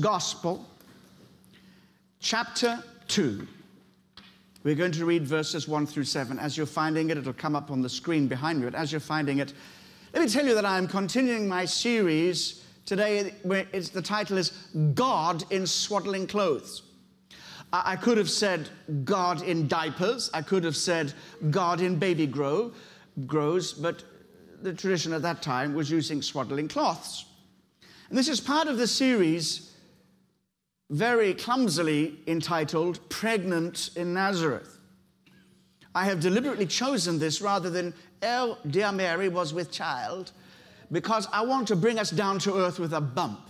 Gospel, chapter 2. We're going to read verses 1 through 7. As you're finding it, it'll come up on the screen behind me. But as you're finding it, let me tell you that I'm continuing my series today. It's, the title is God in Swaddling Clothes. I I could have said God in diapers. I could have said God in baby grow, grows, but the tradition at that time was using swaddling cloths. And this is part of the series very clumsily entitled Pregnant in Nazareth. I have deliberately chosen this rather than, Oh, dear Mary was with child, because I want to bring us down to earth with a bump.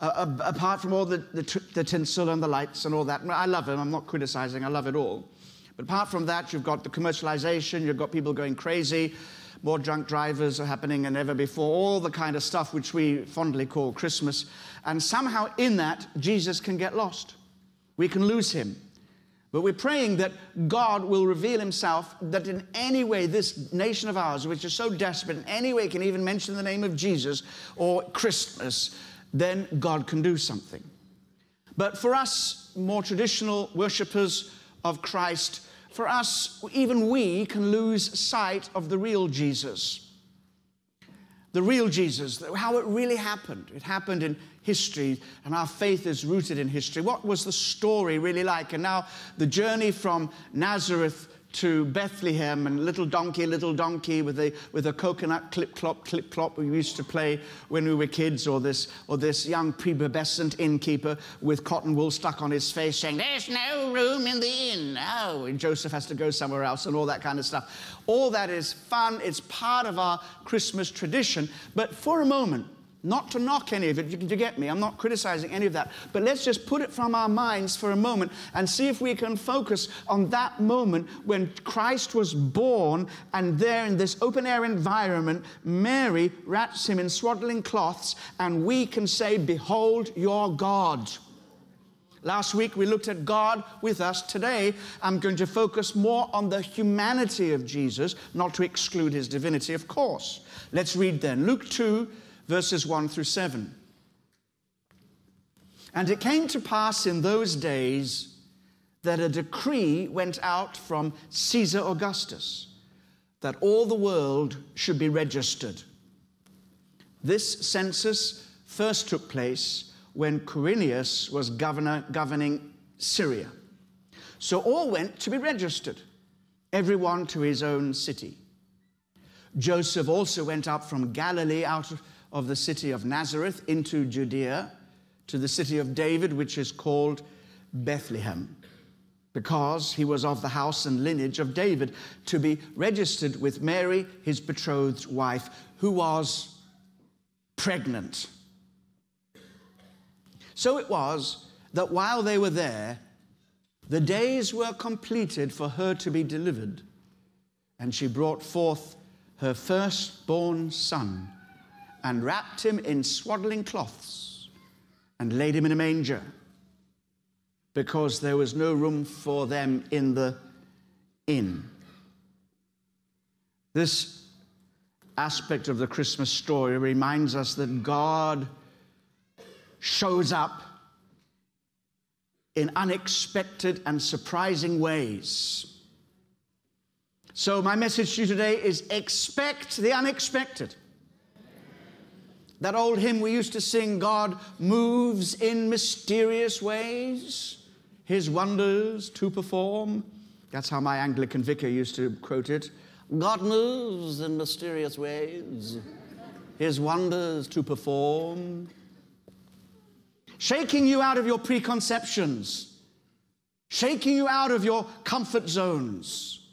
Uh, apart from all the, the, the tinsel and the lights and all that. I love it, I'm not criticizing, I love it all. But apart from that, you've got the commercialization, you've got people going crazy, more drunk drivers are happening than ever before, all the kind of stuff which we fondly call Christmas. And somehow in that, Jesus can get lost. We can lose him. But we're praying that God will reveal himself, that in any way, this nation of ours, which is so desperate, in any way can even mention the name of Jesus or Christmas, then God can do something. But for us, more traditional worshippers of Christ, for us, even we can lose sight of the real Jesus. The real Jesus, how it really happened. It happened in history, and our faith is rooted in history. What was the story really like? And now, the journey from Nazareth to Bethlehem and little donkey, little donkey with a, with a coconut clip clop, clip clop we used to play when we were kids, or this, or this young prepubescent innkeeper with cotton wool stuck on his face saying, There's no room in the inn. Oh, and Joseph has to go somewhere else, and all that kind of stuff. All that is fun, it's part of our Christmas tradition. But for a moment, not to knock any of it, you, you get me, I'm not criticizing any of that. But let's just put it from our minds for a moment and see if we can focus on that moment when Christ was born and there in this open air environment, Mary wraps him in swaddling cloths and we can say, Behold your God. Last week we looked at God with us. Today I'm going to focus more on the humanity of Jesus, not to exclude his divinity, of course. Let's read then. Luke 2, verses 1 through 7. And it came to pass in those days that a decree went out from Caesar Augustus that all the world should be registered. This census first took place when Quirinius was governor, governing Syria. So all went to be registered, everyone to his own city. Joseph also went up from Galilee out of of the city of Nazareth into Judea to the city of David, which is called Bethlehem, because he was of the house and lineage of David, to be registered with Mary, his betrothed wife, who was pregnant. So it was that while they were there, the days were completed for her to be delivered, and she brought forth her firstborn son and wrapped him in swaddling cloths and laid him in a manger because there was no room for them in the inn. This aspect of the Christmas story reminds us that God shows up in unexpected and surprising ways. So, my message to you today is expect the unexpected. That old hymn we used to sing, God moves in mysterious ways, his wonders to perform. That's how my Anglican vicar used to quote it. God moves in mysterious ways, his wonders to perform. Shaking you out of your preconceptions, shaking you out of your comfort zones.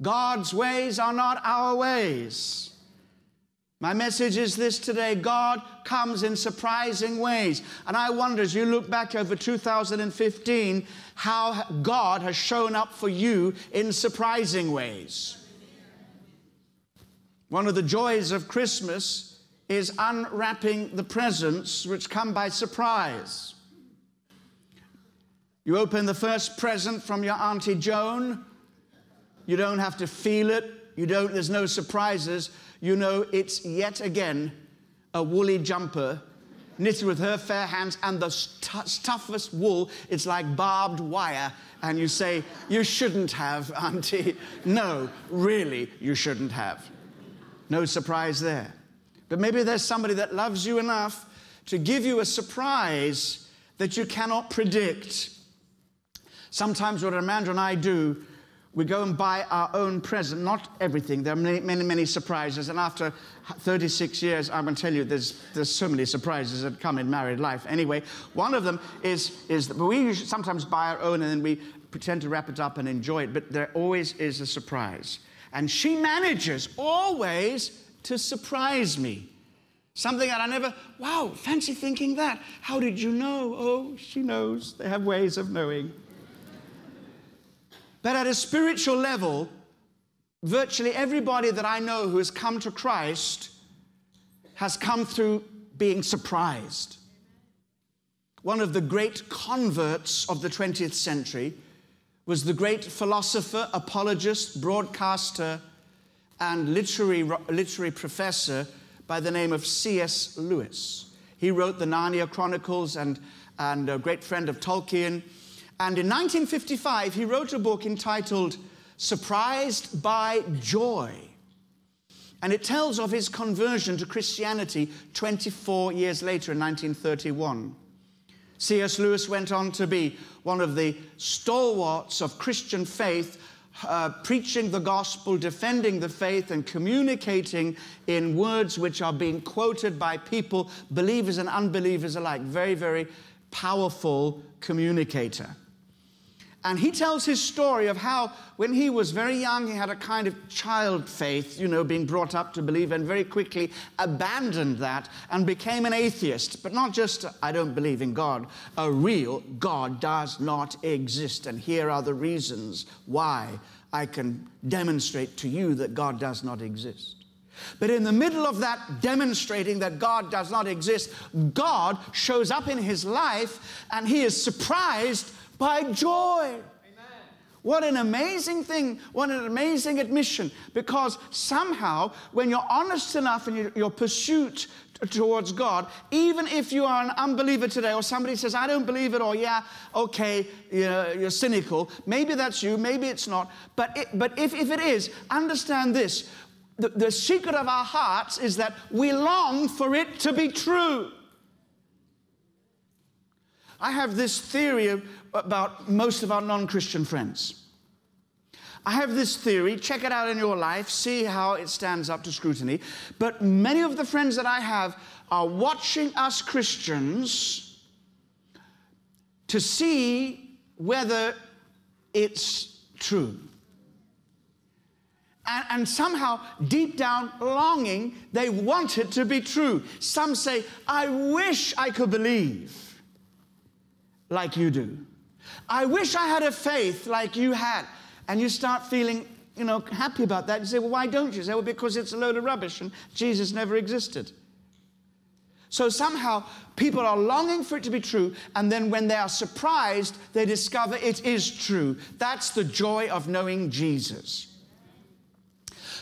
God's ways are not our ways. My message is this today God comes in surprising ways. And I wonder as you look back over 2015 how God has shown up for you in surprising ways. One of the joys of Christmas is unwrapping the presents which come by surprise. You open the first present from your Auntie Joan, you don't have to feel it, you don't, there's no surprises you know it's yet again a woolly jumper knitted with her fair hands, and the toughest wool, it's like barbed wire. And you say, You shouldn't have, Auntie. No, really, you shouldn't have. No surprise there. But maybe there's somebody that loves you enough to give you a surprise that you cannot predict. Sometimes what Amanda and I do, we go and buy our own present, not everything. There are many, many, many surprises. And after 36 years, I'm going to tell you, there's, there's so many surprises that come in married life. Anyway, one of them is, is that we sometimes buy our own and then we pretend to wrap it up and enjoy it, but there always is a surprise. And she manages always to surprise me. Something that I never, wow, fancy thinking that. How did you know? Oh, she knows. They have ways of knowing. But at a spiritual level, virtually everybody that I know who has come to Christ has come through being surprised. One of the great converts of the 20th century was the great philosopher, apologist, broadcaster, and literary, literary professor by the name of C.S. Lewis. He wrote the Narnia Chronicles and, and a great friend of Tolkien. And in 1955, he wrote a book entitled Surprised by Joy. And it tells of his conversion to Christianity 24 years later in 1931. C.S. Lewis went on to be one of the stalwarts of Christian faith uh, preaching the gospel, defending the faith, and communicating in words which are being quoted by people, believers and unbelievers alike. Very, very powerful communicator. And he tells his story of how, when he was very young, he had a kind of child faith, you know, being brought up to believe, and very quickly abandoned that and became an atheist. But not just, I don't believe in God, a real God does not exist. And here are the reasons why I can demonstrate to you that God does not exist. But in the middle of that demonstrating that God does not exist, God shows up in his life and he is surprised by joy. What an amazing thing. What an amazing admission. Because somehow, when you're honest enough in your, your pursuit towards God, even if you are an unbeliever today, or somebody says, I don't believe it, or yeah, okay, you're, you're cynical, maybe that's you, maybe it's not. But, it, but if, if it is, understand this the, the secret of our hearts is that we long for it to be true. I have this theory about most of our non Christian friends. I have this theory, check it out in your life, see how it stands up to scrutiny. But many of the friends that I have are watching us Christians to see whether it's true. And, and, somehow, deep down, longing, they want it to be true. Some say, I wish I could believe like you do. I wish I had a faith like you had. And you start feeling, you know, happy about that. You say, well, why don't you? you say, well, because it's a load of rubbish and Jesus never existed. So somehow people are longing for it to be true, and then when they are surprised, they discover it is true. That's the joy of knowing Jesus.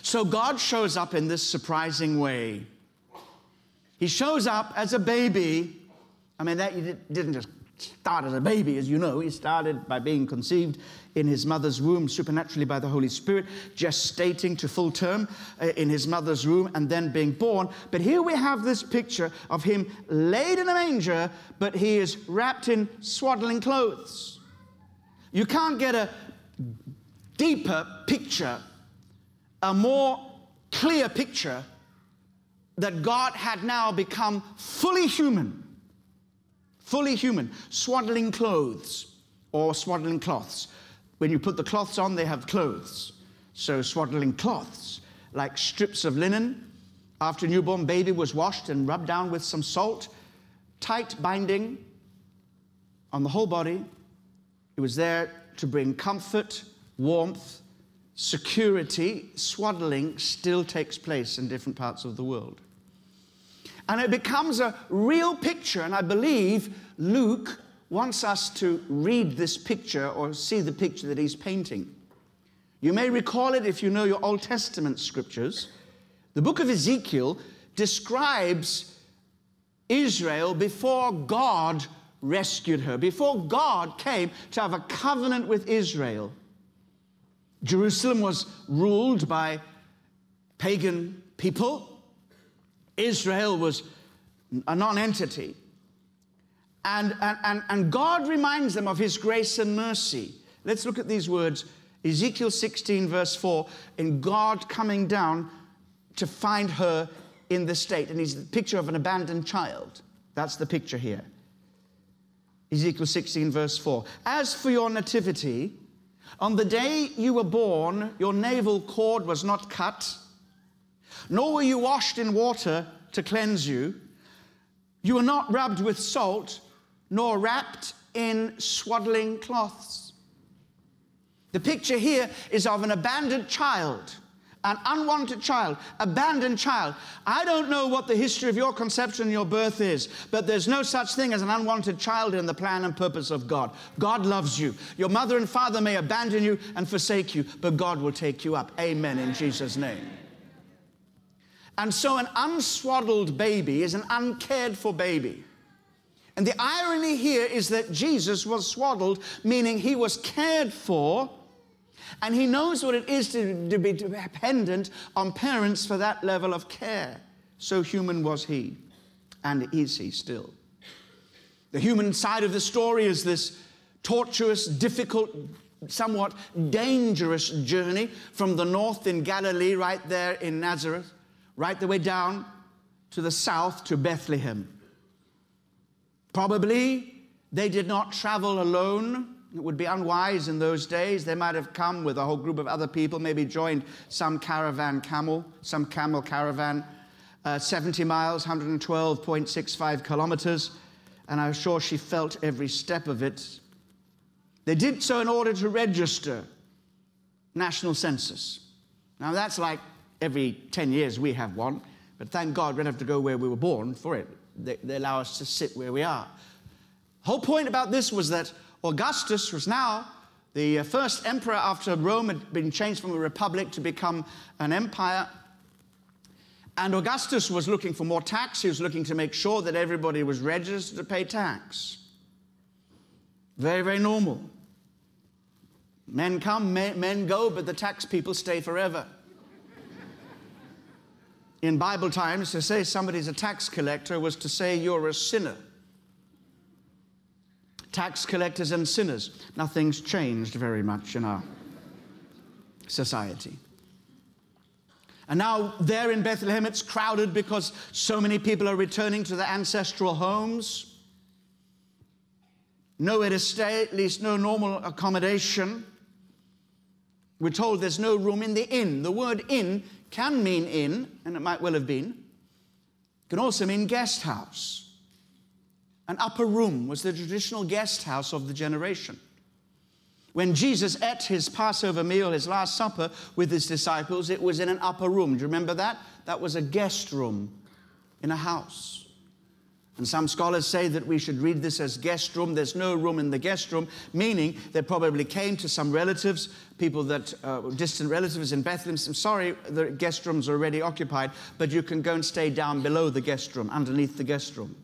So God shows up in this surprising way. He shows up as a baby. I mean, that you didn't just start as a baby, as you know. He started by being conceived in his mother's womb supernaturally by the Holy Spirit, gestating to full term uh, in his mother's womb, and then being born. But here we have this picture of him laid in a manger, but he is wrapped in swaddling clothes. You can't get a deeper picture, a more clear picture that God had now become fully human fully human, swaddling clothes or swaddling cloths. When you put the cloths on, they have clothes. So, swaddling cloths, like strips of linen, after newborn baby was washed and rubbed down with some salt, tight binding on the whole body. It was there to bring comfort, warmth, security. Swaddling still takes place in different parts of the world. And it becomes a real picture. And I believe Luke wants us to read this picture or see the picture that he's painting. You may recall it if you know your Old Testament scriptures. The book of Ezekiel describes Israel before God rescued her, before God came to have a covenant with Israel. Jerusalem was ruled by pagan people. Israel was a non-entity. And, and, and God reminds them of his grace and mercy. Let's look at these words. Ezekiel 16, verse 4, in God coming down to find her in the state. And he's the picture of an abandoned child. That's the picture here. Ezekiel 16, verse 4. As for your nativity, on the day you were born, your navel cord was not cut, nor were you washed in water to cleanse you. You were not rubbed with salt, nor wrapped in swaddling cloths. The picture here is of an abandoned child, an unwanted child, abandoned child. I don't know what the history of your conception and your birth is, but there's no such thing as an unwanted child in the plan and purpose of God. God loves you. Your mother and father may abandon you and forsake you, but God will take you up. Amen in Jesus' name. And so, an unswaddled baby is an uncared for baby. And the irony here is that Jesus was swaddled, meaning he was cared for, and he knows what it is to, to be dependent on parents for that level of care. So human was he, and is he still. The human side of the story is this tortuous, difficult, somewhat dangerous journey from the north in Galilee, right there in Nazareth, right the way down to the south to Bethlehem. Probably they did not travel alone. It would be unwise in those days. They might have come with a whole group of other people, maybe joined some caravan camel, some camel caravan, uh, 70 miles, 112.65 kilometers, and I'm sure she felt every step of it. They did so in order to register national census. Now that's like every 10 years we have one, but thank God we don't have to go where we were born for it they, they allow us to sit where we are. whole point about this was that Augustus was now the uh, first emperor after Rome had been changed from a republic to become an empire. And Augustus was looking for more tax. He was looking to make sure that everybody was registered to pay tax. Very, very normal. Men come, men, men go, but the tax people stay forever in Bible times, to say somebody's a tax collector was to say you're a sinner. Tax collectors and sinners. Nothing's changed very much in our society. And now, there in Bethlehem, it's crowded because so many people are returning to their ancestral homes. Nowhere to stay, at least no normal accommodation. We're told there's no room in the inn. The word inn can mean inn, and it might well have been. It can also mean guest house. An upper room was the traditional guest house of the generation. When Jesus ate his Passover meal, his Last Supper, with his disciples, it was in an upper room. Do you remember that? That was a guest room in a house. And some scholars say that we should read this as guest room. There's no room in the guest room, meaning they probably came to some relatives, people that, uh, distant relatives in Bethlehem. I'm sorry, the guest room's are already occupied, but you can go and stay down below the guest room, underneath the guest room.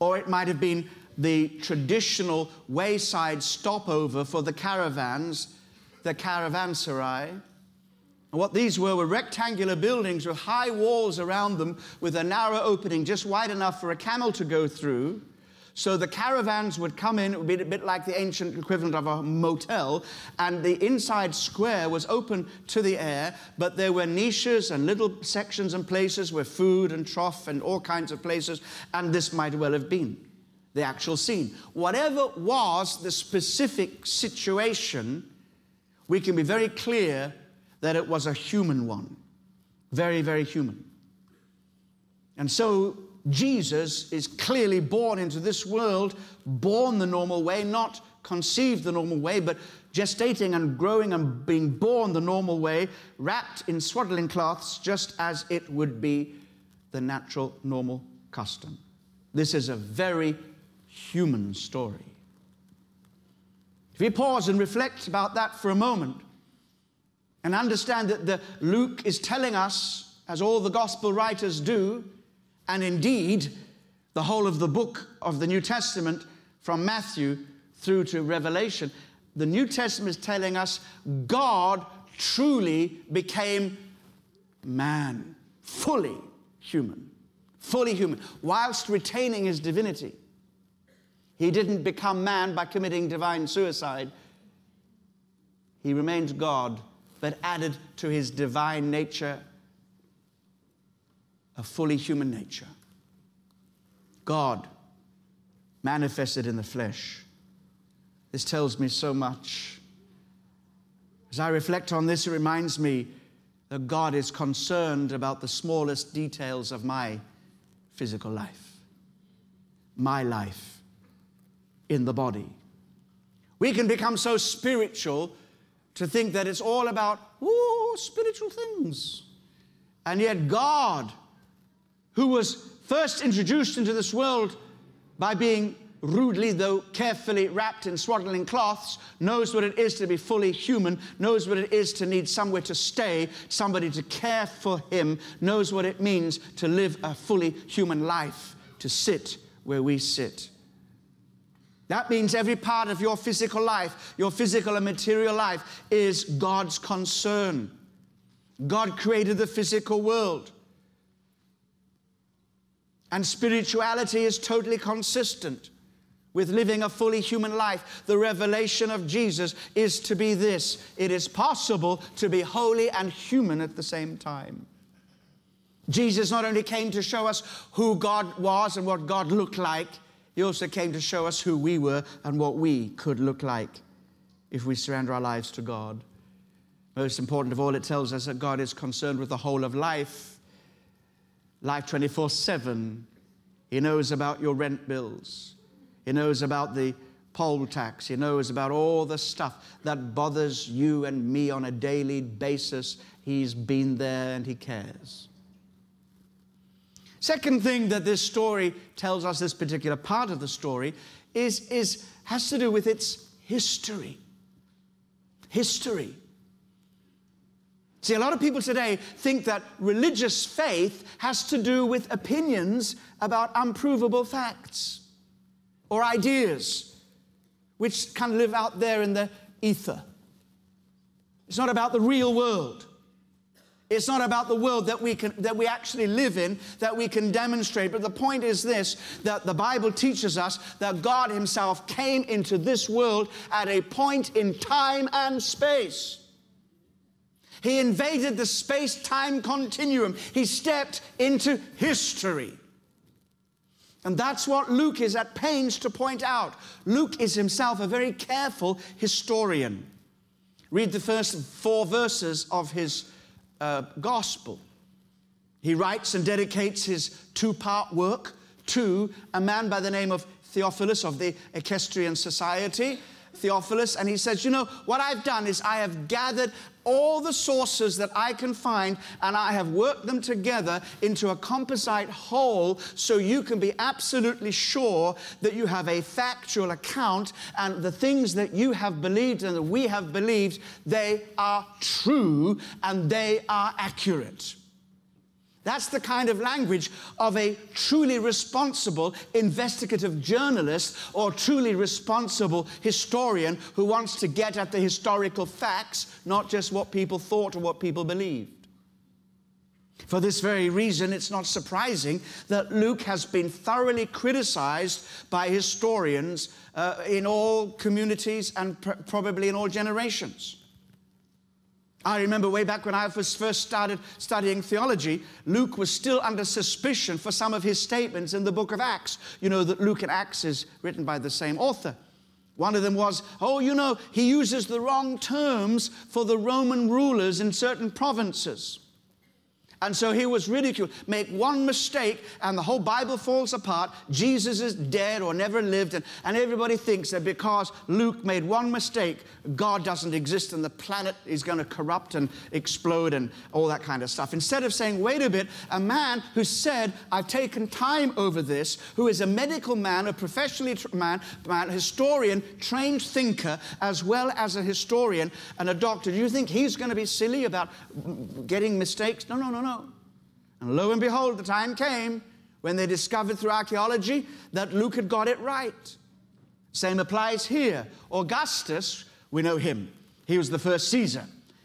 Or it might have been the traditional wayside stopover for the caravans, the caravanserai and what these were were rectangular buildings with high walls around them with a narrow opening just wide enough for a camel to go through. So the caravans would come in, it would be a bit like the ancient equivalent of a motel, and the inside square was open to the air, but there were niches and little sections and places where food and trough and all kinds of places, and this might well have been the actual scene. Whatever was the specific situation, we can be very clear that it was a human one. Very, very human. And so Jesus is clearly born into this world, born the normal way, not conceived the normal way, but gestating and growing and being born the normal way, wrapped in swaddling cloths, just as it would be the natural, normal custom. This is a very human story. If we pause and reflect about that for a moment, and understand that the Luke is telling us, as all the gospel writers do, and indeed the whole of the book of the New Testament from Matthew through to Revelation, the New Testament is telling us God truly became man, fully human, fully human, whilst retaining his divinity. He didn't become man by committing divine suicide. He remained God, but added to his divine nature a fully human nature. God manifested in the flesh. This tells me so much. As I reflect on this, it reminds me that God is concerned about the smallest details of my physical life, my life in the body. We can become so spiritual to think that it's all about, oh, spiritual things. And yet, God, who was first introduced into this world by being rudely, though carefully wrapped in swaddling cloths, knows what it is to be fully human, knows what it is to need somewhere to stay, somebody to care for him, knows what it means to live a fully human life, to sit where we sit. That means every part of your physical life, your physical and material life, is God's concern. God created the physical world. And spirituality is totally consistent with living a fully human life. The revelation of Jesus is to be this it is possible to be holy and human at the same time. Jesus not only came to show us who God was and what God looked like, he also came to show us who we were and what we could look like if we surrender our lives to God. Most important of all, it tells us that God is concerned with the whole of life, life 24 7. He knows about your rent bills. He knows about the poll tax. He knows about all the stuff that bothers you and me on a daily basis. He's been there and he cares. Second thing that this story tells us, this particular part of the story, is, is has to do with its history. History. See, a lot of people today think that religious faith has to do with opinions about unprovable facts or ideas which can live out there in the ether. It's not about the real world. It's not about the world that we, can, that we actually live in, that we can demonstrate. But the point is this that the Bible teaches us that God Himself came into this world at a point in time and space. He invaded the space time continuum, He stepped into history. And that's what Luke is at pains to point out. Luke is himself a very careful historian. Read the first four verses of his uh, gospel. He writes and dedicates his two part work to a man by the name of Theophilus of the Equestrian Society. Theophilus, and he says, You know, what I've done is I have gathered all the sources that I can find and I have worked them together into a composite whole so you can be absolutely sure that you have a factual account and the things that you have believed and that we have believed, they are true and they are accurate. That's the kind of language of a truly responsible investigative journalist or truly responsible historian who wants to get at the historical facts, not just what people thought or what people believed. For this very reason, it's not surprising that Luke has been thoroughly criticized by historians uh, in all communities and pr- probably in all generations. I remember way back when I was first started studying theology, Luke was still under suspicion for some of his statements in the book of Acts. You know that Luke and Acts is written by the same author. One of them was, oh, you know, he uses the wrong terms for the Roman rulers in certain provinces. And so he was ridiculed. Make one mistake and the whole Bible falls apart. Jesus is dead or never lived. And, and everybody thinks that because Luke made one mistake, God doesn't exist and the planet is going to corrupt and explode and all that kind of stuff. Instead of saying, wait a bit, a man who said, I've taken time over this, who is a medical man, a professionally tra- man, man, historian, trained thinker, as well as a historian and a doctor, do you think he's going to be silly about getting mistakes? No, no, no, no. And lo and behold, the time came when they discovered through archaeology that Luke had got it right. Same applies here. Augustus, we know him. He was the first Caesar.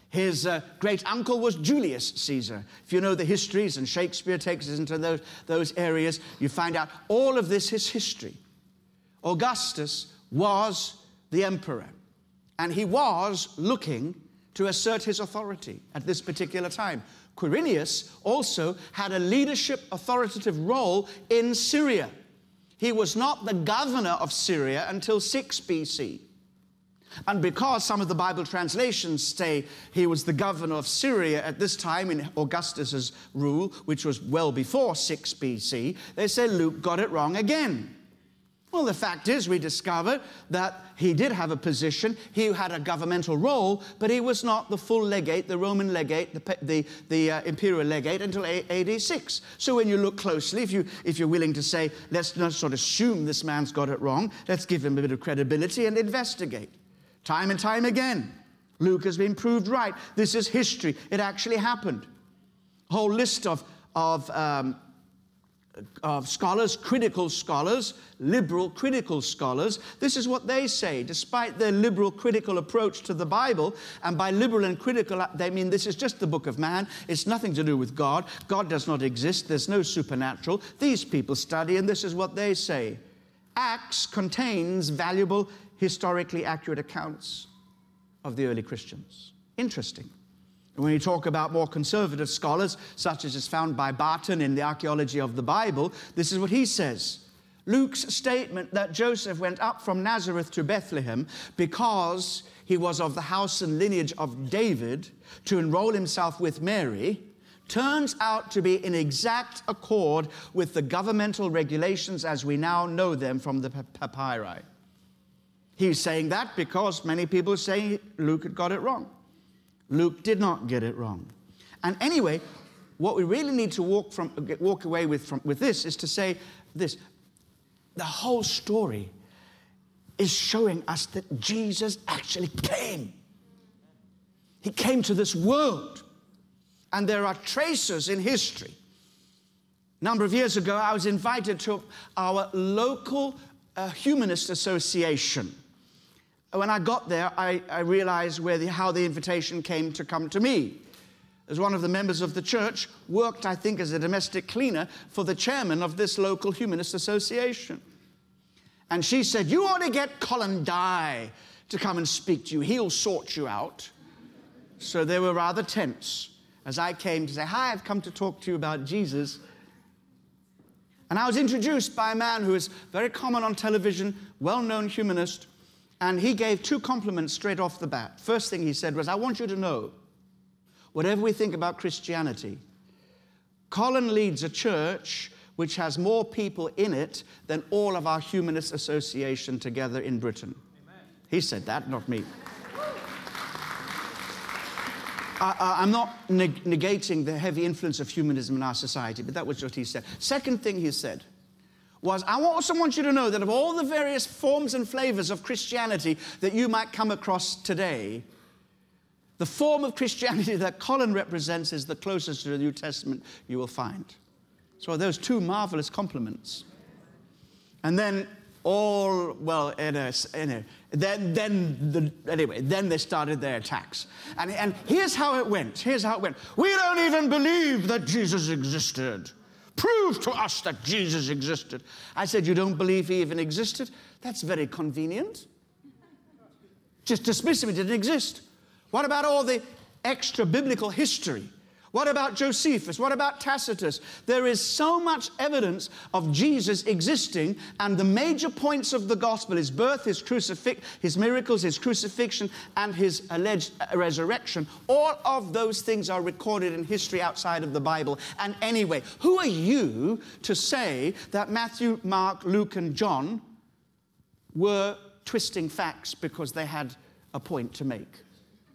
His uh, great uncle was Julius Caesar. If you know the histories, and Shakespeare takes us into those, those areas, you find out all of this is history. Augustus was the emperor, and he was looking to assert his authority at this particular time. Quirinius also had a leadership authoritative role in Syria. He was not the governor of Syria until 6 BC. And because some of the Bible translations say he was the governor of Syria at this time in Augustus's rule, which was well before 6 BC, they say Luke got it wrong again. Well, the fact is, we discover that he did have a position, he had a governmental role, but he was not the full legate, the Roman legate, the, the, the uh, imperial legate until AD 6. So when you look closely, if, you, if you're willing to say, let's not sort of assume this man's got it wrong, let's give him a bit of credibility and investigate. Time and time again, Luke has been proved right. This is history. It actually happened. A whole list of, of um, of scholars, critical scholars, liberal critical scholars, this is what they say. Despite their liberal critical approach to the Bible, and by liberal and critical, they mean this is just the book of man, it's nothing to do with God, God does not exist, there's no supernatural. These people study, and this is what they say. Acts contains valuable, historically accurate accounts of the early Christians. Interesting. When you talk about more conservative scholars, such as is found by Barton in the Archaeology of the Bible, this is what he says. Luke's statement that Joseph went up from Nazareth to Bethlehem because he was of the house and lineage of David to enroll himself with Mary turns out to be in exact accord with the governmental regulations as we now know them from the papyri. He's saying that because many people say Luke had got it wrong. Luke did not get it wrong. And anyway, what we really need to walk, from, walk away with, from, with this is to say this the whole story is showing us that Jesus actually came. He came to this world. And there are traces in history. A number of years ago, I was invited to our local uh, humanist association when I got there, I, I realized where the, how the invitation came to come to me. As one of the members of the church, worked, I think, as a domestic cleaner for the chairman of this local humanist association. And she said, You ought to get Colin Dye to come and speak to you. He'll sort you out. So they were rather tense as I came to say, Hi, I've come to talk to you about Jesus. And I was introduced by a man who is very common on television, well known humanist, and he gave two compliments straight off the bat. First thing he said was, I want you to know, whatever we think about Christianity, Colin leads a church which has more people in it than all of our humanist association together in Britain. Amen. He said that, not me. I, am not neg- negating the heavy influence of humanism in our society, but that was what he said. Second thing he said, was I also want you to know that of all the various forms and flavors of Christianity that you might come across today, the form of Christianity that Colin represents is the closest to the New Testament you will find. So those two marvelous compliments. And then all, well, in a, in a, then, then the, anyway, then they started their attacks. And, and here's how it went. Here's how it went. We don't even believe that Jesus existed. Prove to us that Jesus existed. I said, You don't believe he even existed? That's very convenient. Just dismiss him, he didn't exist. What about all the extra biblical history? What about Josephus? What about Tacitus? There is so much evidence of Jesus existing, and the major points of the gospel his birth, his crucifix, his miracles, his crucifixion, and his alleged resurrection. All of those things are recorded in history outside of the Bible. And anyway, who are you to say that Matthew, Mark, Luke, and John were twisting facts because they had a point to make?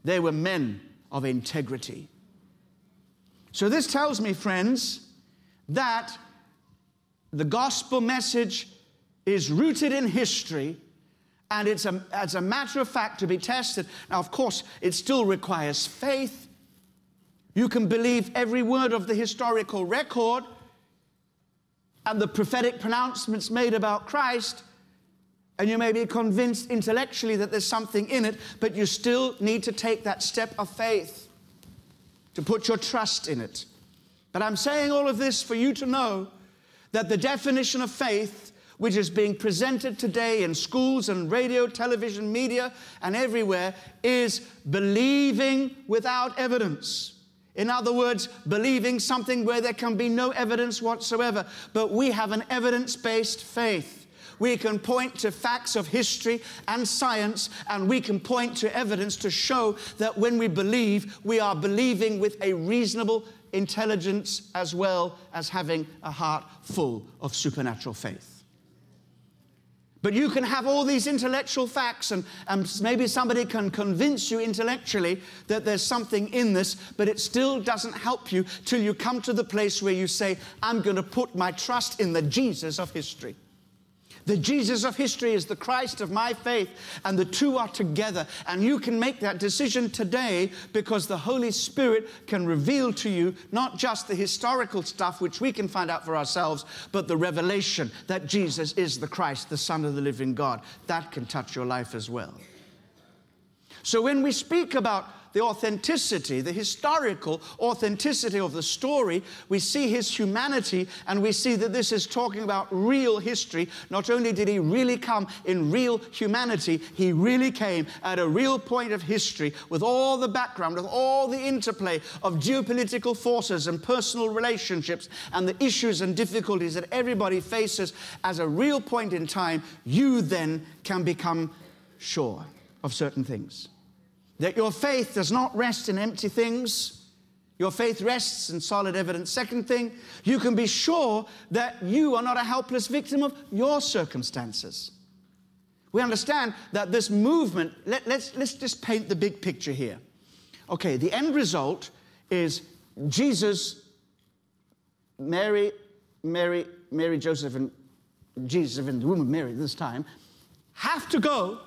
They were men of integrity. So, this tells me, friends, that the gospel message is rooted in history and it's a, as a matter of fact to be tested. Now, of course, it still requires faith. You can believe every word of the historical record. and the prophetic pronouncements made about Christ, and you may be convinced intellectually that there's something in it, but you still need to take that step of faith to put your trust in it. But I'm saying all of this for you to know that the definition of faith, which is being presented today in schools and radio, television, media, and everywhere, is believing without evidence. In other words, believing something where there can be no evidence whatsoever. But we have an evidence based faith. We can point to facts of history and science, and we can point to evidence to show that when we believe, we are believing with a reasonable intelligence as well as having a heart full of supernatural faith. But you can have all these intellectual facts, and, and maybe somebody can convince you intellectually that there's something in this, but it still doesn't help you till you come to the place where you say, I'm going to put my trust in the Jesus of history. The Jesus of history is the Christ of my faith, and the two are together. And you can make that decision today because the Holy Spirit can reveal to you not just the historical stuff which we can find out for ourselves, but the revelation that Jesus is the Christ, the Son of the living God. That can touch your life as well. So when we speak about the authenticity, the historical authenticity of the story, we see his humanity and we see that this is talking about real history. Not only did he really come in real humanity, he really came at a real point of history with all the background, with all the interplay of geopolitical forces and personal relationships and the issues and difficulties that everybody faces as a real point in time. You then can become sure of certain things. That your faith does not rest in empty things. Your faith rests in solid evidence. Second thing, you can be sure that you are not a helpless victim of your circumstances. We understand that this movement, let, let's, let's just paint the big picture here. Okay, the end result is Jesus, Mary, Mary, Mary, Joseph, and Jesus, and the woman Mary this time, have to go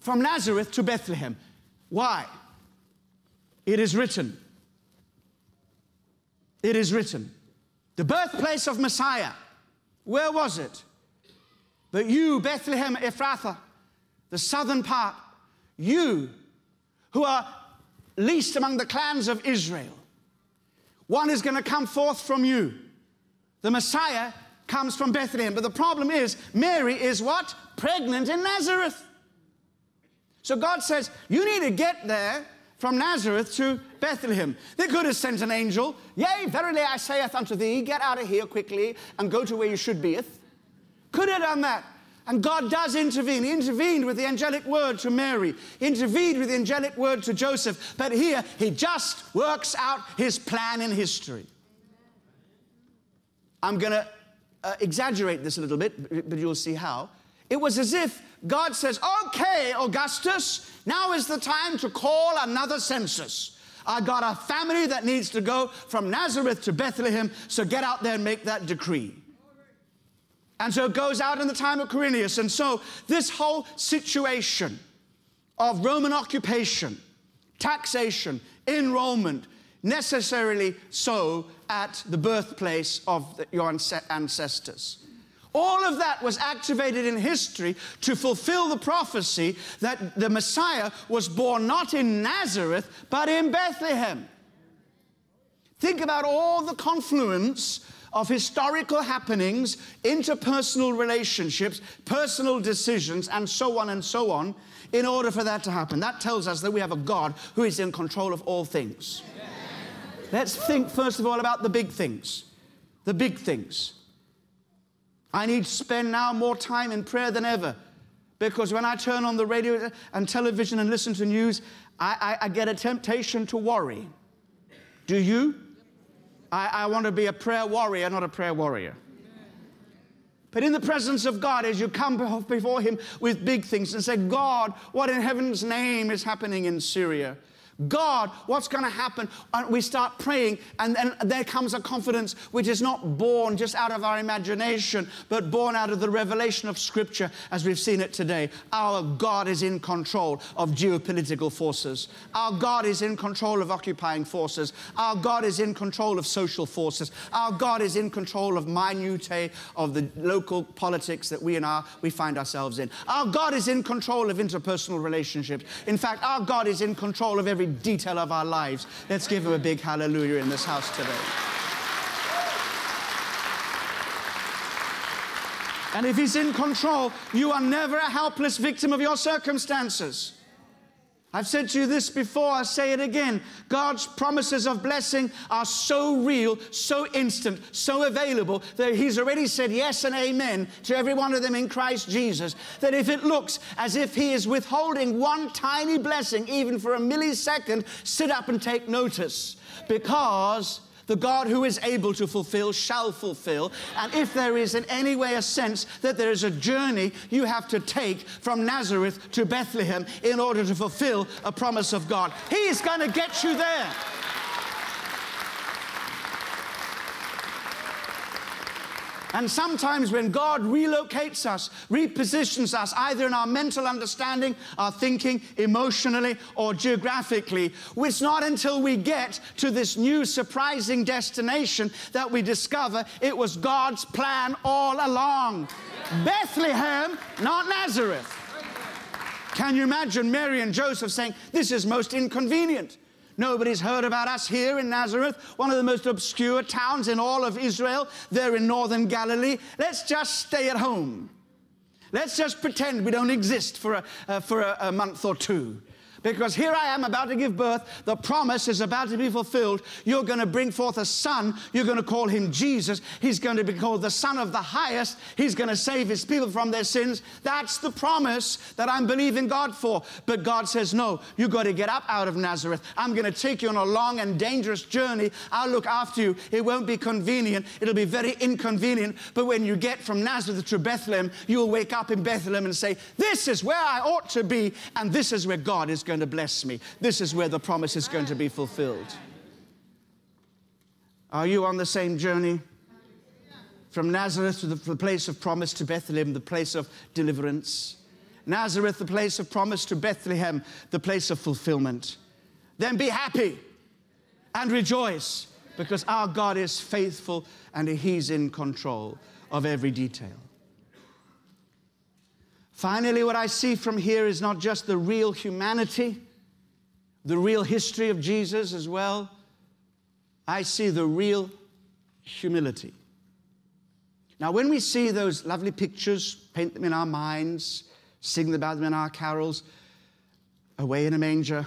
from Nazareth to Bethlehem. Why? It is written. It is written. The birthplace of Messiah. Where was it? But you, Bethlehem Ephrathah, the southern part, you who are least among the clans of Israel, one is going to come forth from you. The Messiah comes from Bethlehem. But the problem is, Mary is what? Pregnant in Nazareth. So God says, You need to get there from Nazareth to Bethlehem. They could have sent an angel. Yea, verily I saith unto thee, get out of here quickly and go to where you should beeth. Could have done that. And God does intervene. He intervened with the angelic word to Mary, he intervened with the angelic word to Joseph. But here, he just works out his plan in history. I'm going to uh, exaggerate this a little bit, but you'll see how. It was as if God says, Okay, Augustus, now is the time to call another census. I got a family that needs to go from Nazareth to Bethlehem, so get out there and make that decree. And so it goes out in the time of Quirinius. And so this whole situation of Roman occupation, taxation, enrollment, necessarily so at the birthplace of your ancestors. All of that was activated in history to fulfill the prophecy that the Messiah was born not in Nazareth, but in Bethlehem. Think about all the confluence of historical happenings, interpersonal relationships, personal decisions, and so on and so on, in order for that to happen. That tells us that we have a God who is in control of all things. Let's think, first of all, about the big things. The big things. I need to spend now more time in prayer than ever because when I turn on the radio and television and listen to news, I, I, I get a temptation to worry. Do you? I, I want to be a prayer warrior, not a prayer warrior. But in the presence of God, as you come before Him with big things and say, God, what in heaven's name is happening in Syria? God, what's going to happen? And we start praying, and then there comes a confidence which is not born just out of our imagination, but born out of the revelation of Scripture as we've seen it today. Our God is in control of geopolitical forces. Our God is in control of occupying forces. Our God is in control of social forces. Our God is in control of minutiae of the local politics that we and our we find ourselves in. Our God is in control of interpersonal relationships. In fact, our God is in control of every detail of our lives. Let's give him a big hallelujah in this house today. And if he's in control, you are never a helpless victim of your circumstances. I've said to you this before, I say it again. God's promises of blessing are so real, so instant, so available that He's already said yes and amen to every one of them in Christ Jesus. That if it looks as if He is withholding one tiny blessing, even for a millisecond, sit up and take notice because the God who is able to fulfill shall fulfill. And if there is in any way a sense that there is a journey you have to take from Nazareth to Bethlehem in order to fulfill a promise of God, He is going to get you there. And sometimes when God relocates us, repositions us, either in our mental understanding, our thinking, emotionally, or geographically, it's not until we get to this new surprising destination that we discover it was God's plan all along. Bethlehem, not Nazareth. Can you imagine Mary and Joseph saying, This is most inconvenient? Nobody's heard about us here in Nazareth, one of the most obscure towns in all of Israel. They're in northern Galilee. Let's just stay at home. Let's just pretend we don't exist for a, uh, for a, a month or two because here I am about to give birth. The promise is about to be fulfilled. You're going to bring forth a son. You're going to call him Jesus. He's going to be called the Son of the Highest. He's going to save his people from their sins. That's the promise that I'm believing God for. But God says, No, you've got to get up out of Nazareth. I'm going to take you on a long and dangerous journey. I'll look after you. It won't be convenient, it'll be very inconvenient. But when you get from Nazareth to Bethlehem, you'll wake up in Bethlehem and say, This is where I ought to be, and this is where God is going going to bless me. This is where the promise is going to be fulfilled. Are you on the same journey? From Nazareth to the, the place of promise to Bethlehem, the place of deliverance. Nazareth, the place of promise, to Bethlehem, the place of fulfillment. Then be happy and rejoice because our God is faithful and He's in control of every detail. Finally, what I see from here is not just the real humanity, the real history of Jesus as well. I see the real humility. Now, when we see those lovely pictures, paint them in our minds, sing about them in our carols, away in a manger,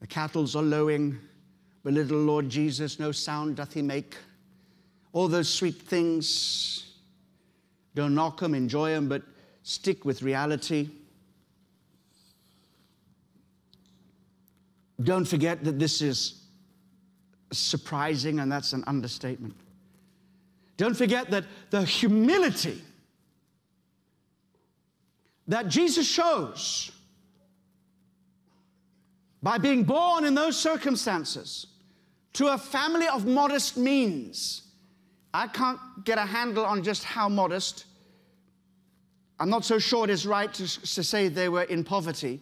the cattles are lowing, but little Lord Jesus, no sound doth he make. All those sweet things, don't knock them, enjoy them, but stick with reality. Don't forget that this is surprising, and that's an understatement. Don't forget that the humility that Jesus shows by being born in those circumstances to a family of modest means. I can't get a handle on just how modest, I'm not so sure it is right to, to say they were in poverty.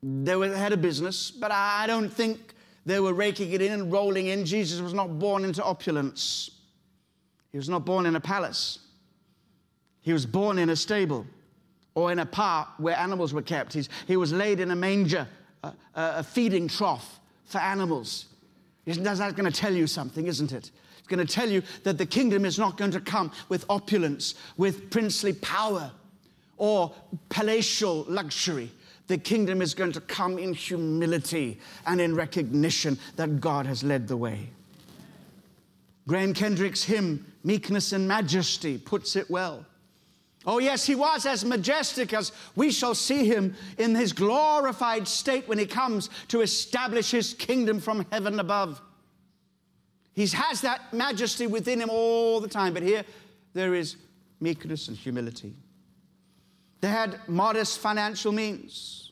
They, were, had a business, but I don't think they were raking it in and rolling in. Jesus was not born into opulence. He was not born in a palace. He was born in a stable or in a park where animals were kept. He's, he was laid in a manger, a, a feeding trough for animals. Isn't that going to tell you something, isn't it? It's going to tell you that the kingdom is not going to come with opulence, with princely power, or palatial luxury. The kingdom is going to come in humility and in recognition that God has led the way. Graham Kendrick's hymn, Meekness and Majesty, puts it well. Oh, yes, he was as majestic as we shall see him in his glorified state when he comes to establish his kingdom from heaven above. He has that majesty within him all the time, but here there is meekness and humility. They had modest financial means.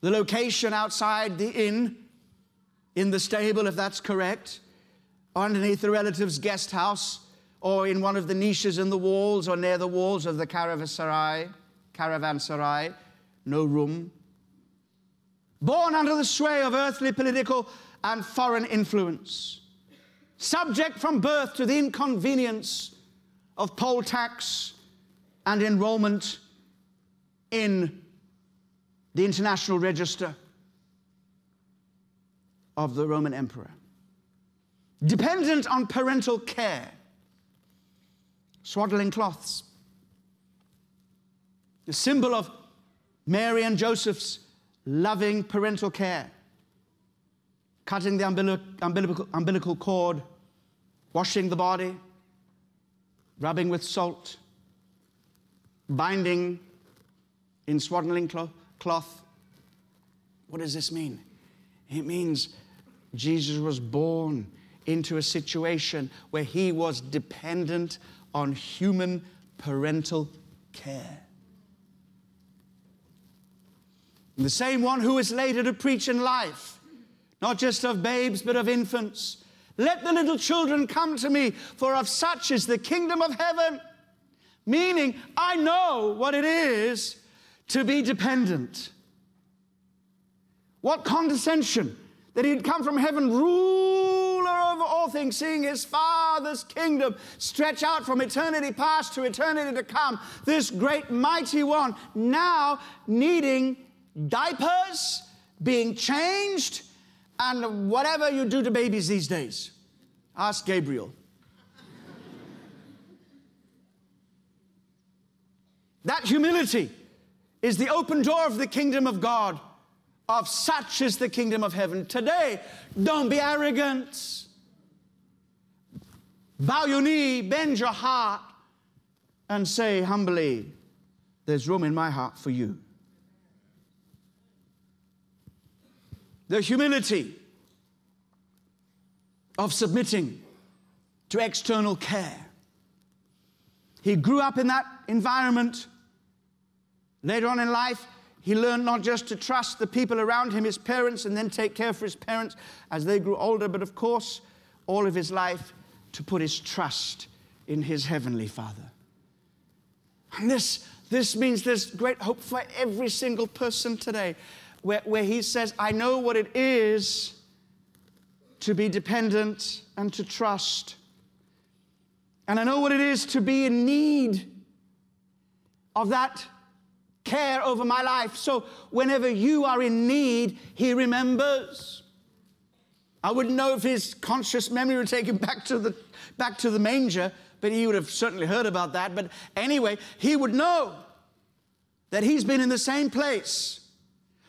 the location outside the inn, in the stable, if that's correct, underneath the relative's guest house, or in one of the niches in the walls or near the walls of the caravanserai, caravanserai, no room. Born under the sway of earthly political and foreign influence, subject from birth to the inconvenience of poll tax and enrollment in the International Register of the Roman Emperor. Dependent on parental care, swaddling cloths, the symbol of Mary and Joseph's loving parental care, cutting the umbilical, umbilical cord, washing the body, rubbing with salt, binding in swaddling cloth. What does this mean? It means Jesus was born into a situation where he was dependent on human parental care. And The same one who is later to preach in life, not just of babes, but of infants. Let the little children come to me, for of such is the kingdom of heaven. Meaning, I know what it is to be dependent. What condescension that he'd come from heaven, ruler over all things, seeing his Father's kingdom stretch out from eternity past to eternity to come. This great, mighty one now needing diapers, being changed, and whatever you do to babies these days. Ask Gabriel. that humility is the open door of the kingdom of God. Of such is the kingdom of heaven. Today, don't be arrogant. Bow your knee, bend your heart, and say humbly, There's room in my heart for you. The humility of submitting to external care. He grew up in that environment. Later on in life, he learned not just to trust the people around him, his parents, and then take care for his parents as they grew older, but of course, all of his life to put his trust in his heavenly Father. And this, this means there's great hope for every single person today, where, where he says, I know what it is to be dependent and to trust. And I know what it is to be in need of that care over my life. So whenever you are in need, He remembers. I wouldn't know if His conscious memory would take Him back to the, back to the manger, but He would have certainly heard about that. But anyway, He would know that He's been in the same place.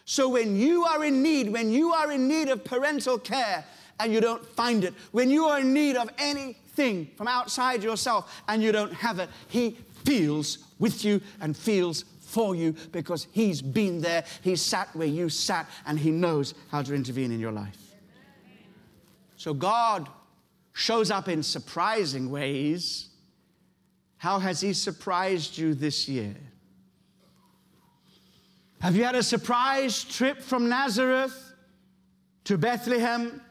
So when you are in need, when you are in need of parental care and you don't find it, when you are in need of anything from outside yourself and you don't have it, He feels with you and feels for you because He's been there. He sat where you sat and He knows how to intervene in your life. So God shows up in surprising ways. How has He surprised you this year? Have you had a surprise trip from Nazareth to Bethlehem?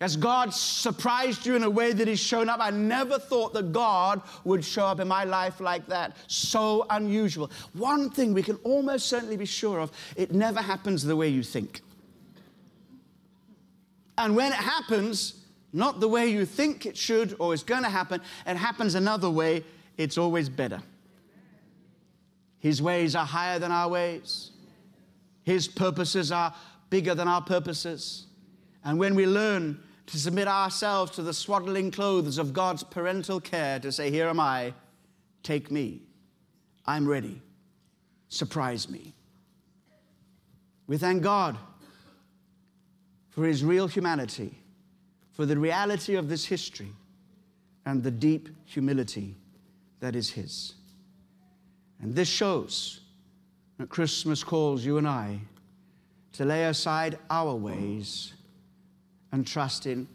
Has God surprised you in a way that He's shown up? I never thought that God would show up in my life like that. So unusual. One thing we can almost certainly be sure of it never happens the way you think. And when it happens, not the way you think it should or is going to happen, it happens another way, it's always better. His ways are higher than our ways, His purposes are bigger than our purposes. And when we learn to submit ourselves to the swaddling clothes of God's parental care to say, Here am I, take me. I'm ready. Surprise me. We thank God for his real humanity, for the reality of this history, and the deep humility that is his. And this shows that Christmas calls you and I to lay aside our ways and trust in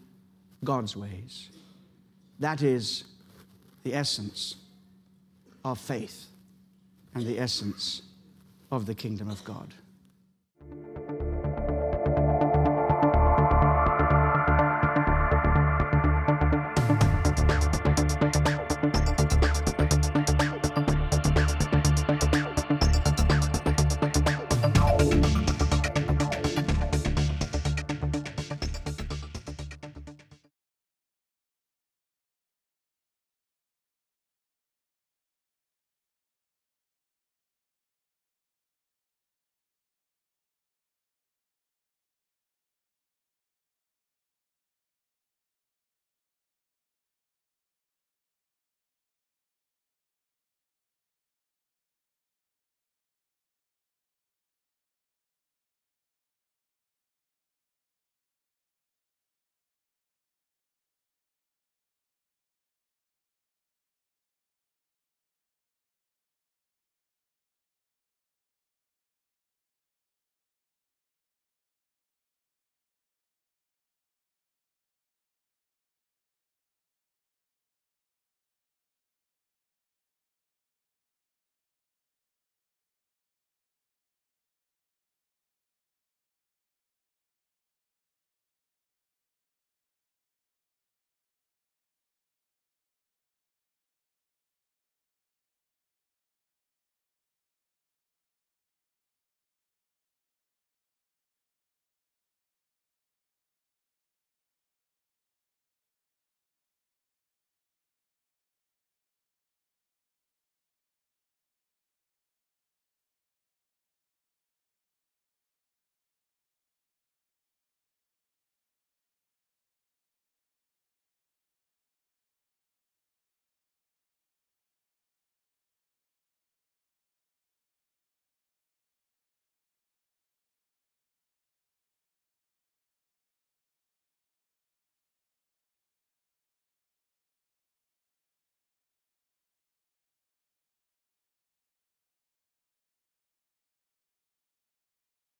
God's ways. That is the essence of faith and the essence of the kingdom of God.